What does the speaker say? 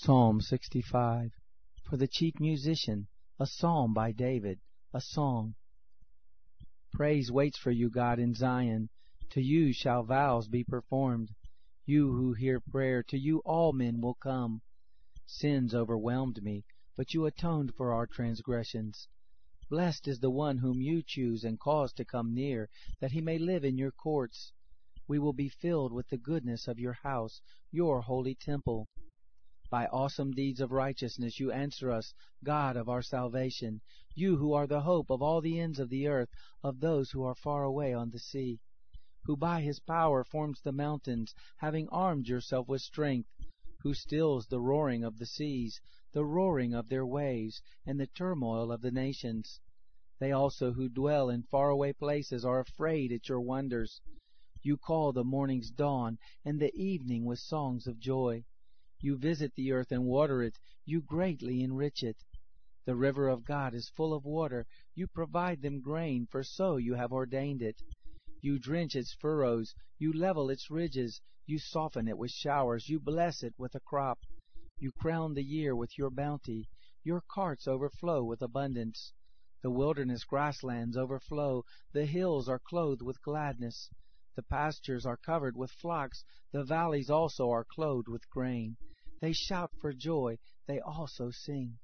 Psalm 65 For the chief musician, a psalm by David, a song. Praise waits for you, God, in Zion. To you shall vows be performed. You who hear prayer, to you all men will come. Sins overwhelmed me, but you atoned for our transgressions. Blessed is the one whom you choose and cause to come near, that he may live in your courts. We will be filled with the goodness of your house, your holy temple. By awesome deeds of righteousness you answer us, God of our salvation, you who are the hope of all the ends of the earth, of those who are far away on the sea, who by his power forms the mountains, having armed yourself with strength, who stills the roaring of the seas, the roaring of their waves, and the turmoil of the nations. They also who dwell in faraway places are afraid at your wonders. You call the morning's dawn, and the evening with songs of joy. You visit the earth and water it. You greatly enrich it. The river of God is full of water. You provide them grain, for so you have ordained it. You drench its furrows. You level its ridges. You soften it with showers. You bless it with a crop. You crown the year with your bounty. Your carts overflow with abundance. The wilderness grasslands overflow. The hills are clothed with gladness. The pastures are covered with flocks. The valleys also are clothed with grain. They shout for joy. They also sing.